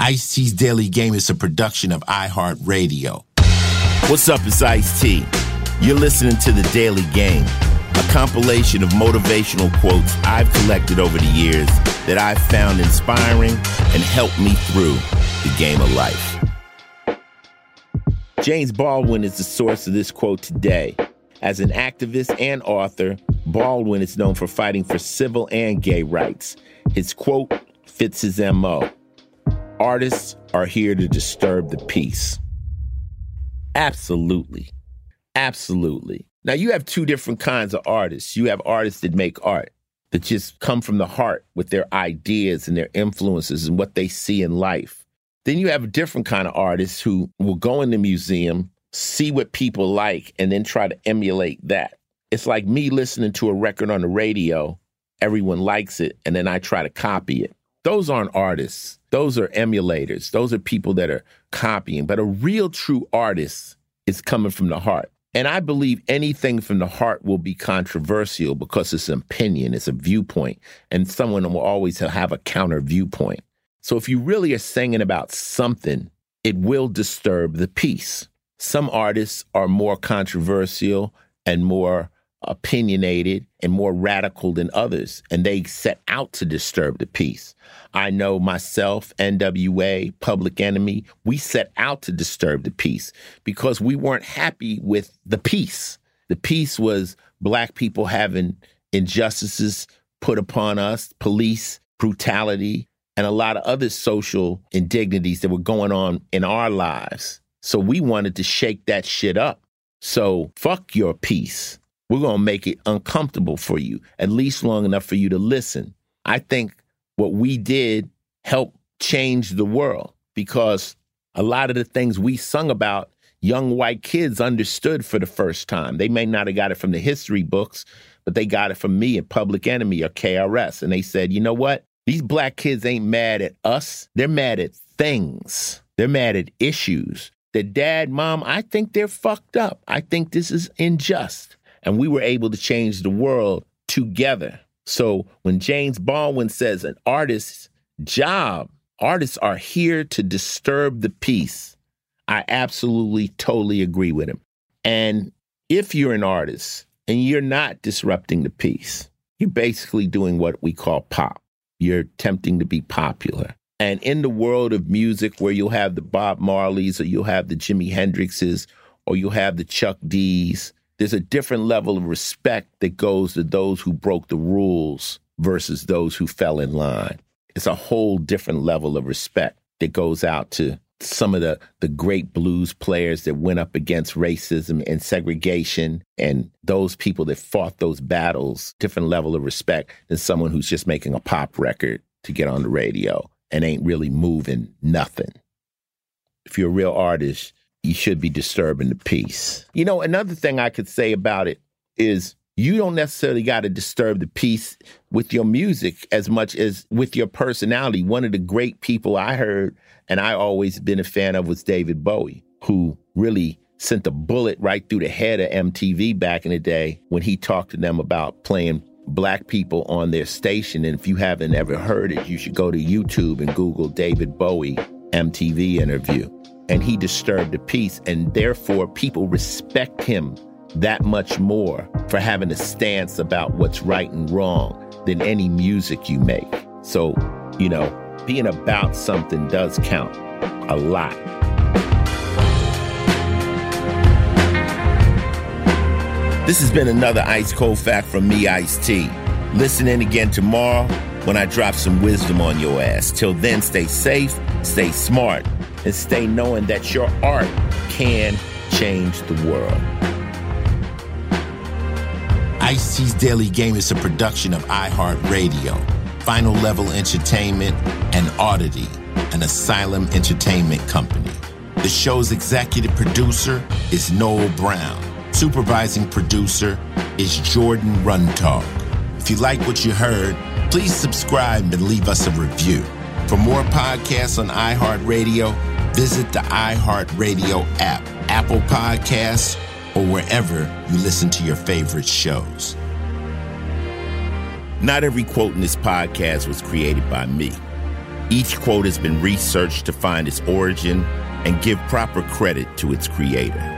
Ice T's Daily Game is a production of iHeartRadio. What's up, it's Ice T. You're listening to The Daily Game, a compilation of motivational quotes I've collected over the years that I've found inspiring and helped me through the game of life. James Baldwin is the source of this quote today. As an activist and author, Baldwin is known for fighting for civil and gay rights. His quote fits his MO. Artists are here to disturb the peace. Absolutely. Absolutely. Now, you have two different kinds of artists. You have artists that make art that just come from the heart with their ideas and their influences and what they see in life. Then you have a different kind of artists who will go in the museum, see what people like, and then try to emulate that. It's like me listening to a record on the radio, everyone likes it, and then I try to copy it. Those aren't artists. Those are emulators. Those are people that are copying. But a real true artist is coming from the heart. And I believe anything from the heart will be controversial because it's an opinion, it's a viewpoint, and someone will always have a counter viewpoint. So if you really are singing about something, it will disturb the peace. Some artists are more controversial and more opinionated and more radical than others, and they set out to disturb the peace. I know myself, NWA, Public Enemy, we set out to disturb the peace because we weren't happy with the peace. The peace was black people having injustices put upon us, police brutality, and a lot of other social indignities that were going on in our lives. So we wanted to shake that shit up. So fuck your peace. We're going to make it uncomfortable for you, at least long enough for you to listen. I think what we did helped change the world because a lot of the things we sung about, young white kids understood for the first time. They may not have got it from the history books, but they got it from me and Public Enemy or KRS. And they said, you know what? These black kids ain't mad at us. They're mad at things. They're mad at issues. The dad, mom, I think they're fucked up. I think this is unjust. And we were able to change the world together. So when James Baldwin says an artist's job, artists are here to disturb the peace. I absolutely, totally agree with him. And if you're an artist and you're not disrupting the peace, you're basically doing what we call pop. You're attempting to be popular. And in the world of music, where you'll have the Bob Marleys or you'll have the Jimi Hendrixes or you'll have the Chuck D's, there's a different level of respect that goes to those who broke the rules versus those who fell in line. It's a whole different level of respect that goes out to some of the, the great blues players that went up against racism and segregation and those people that fought those battles, different level of respect than someone who's just making a pop record to get on the radio and ain't really moving nothing. If you're a real artist, you should be disturbing the peace. You know, another thing I could say about it is you don't necessarily got to disturb the peace with your music as much as with your personality. One of the great people I heard and I always been a fan of was David Bowie, who really sent a bullet right through the head of MTV back in the day when he talked to them about playing black people on their station. And if you haven't ever heard it, you should go to YouTube and Google David Bowie MTV interview. And he disturbed the peace, and therefore people respect him that much more for having a stance about what's right and wrong than any music you make. So, you know, being about something does count a lot. This has been another Ice Cold Fact from me, Ice T. Listen in again tomorrow when I drop some wisdom on your ass. Till then, stay safe, stay smart, and stay knowing that your art can change the world. Ice T's Daily Game is a production of iHeartRadio, Final Level Entertainment, and Oddity, an Asylum Entertainment company. The show's executive producer is Noel Brown. Supervising producer is Jordan Runtagh. If you like what you heard, please subscribe and leave us a review. For more podcasts on iHeartRadio, visit the iHeartRadio app, Apple Podcasts, or wherever you listen to your favorite shows. Not every quote in this podcast was created by me. Each quote has been researched to find its origin and give proper credit to its creator.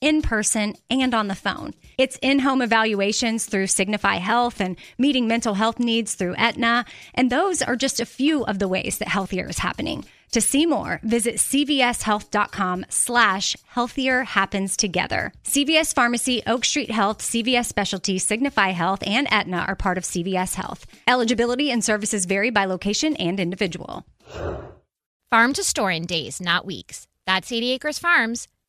in person and on the phone. It's in home evaluations through Signify Health and meeting mental health needs through Aetna. And those are just a few of the ways that healthier is happening. To see more, visit cvshealth.com slash healthier happens together. CVS Pharmacy, Oak Street Health, CVS Specialty, Signify Health, and Aetna are part of CVS Health. Eligibility and services vary by location and individual. Farm to store in days, not weeks. That's 80 Acres Farms.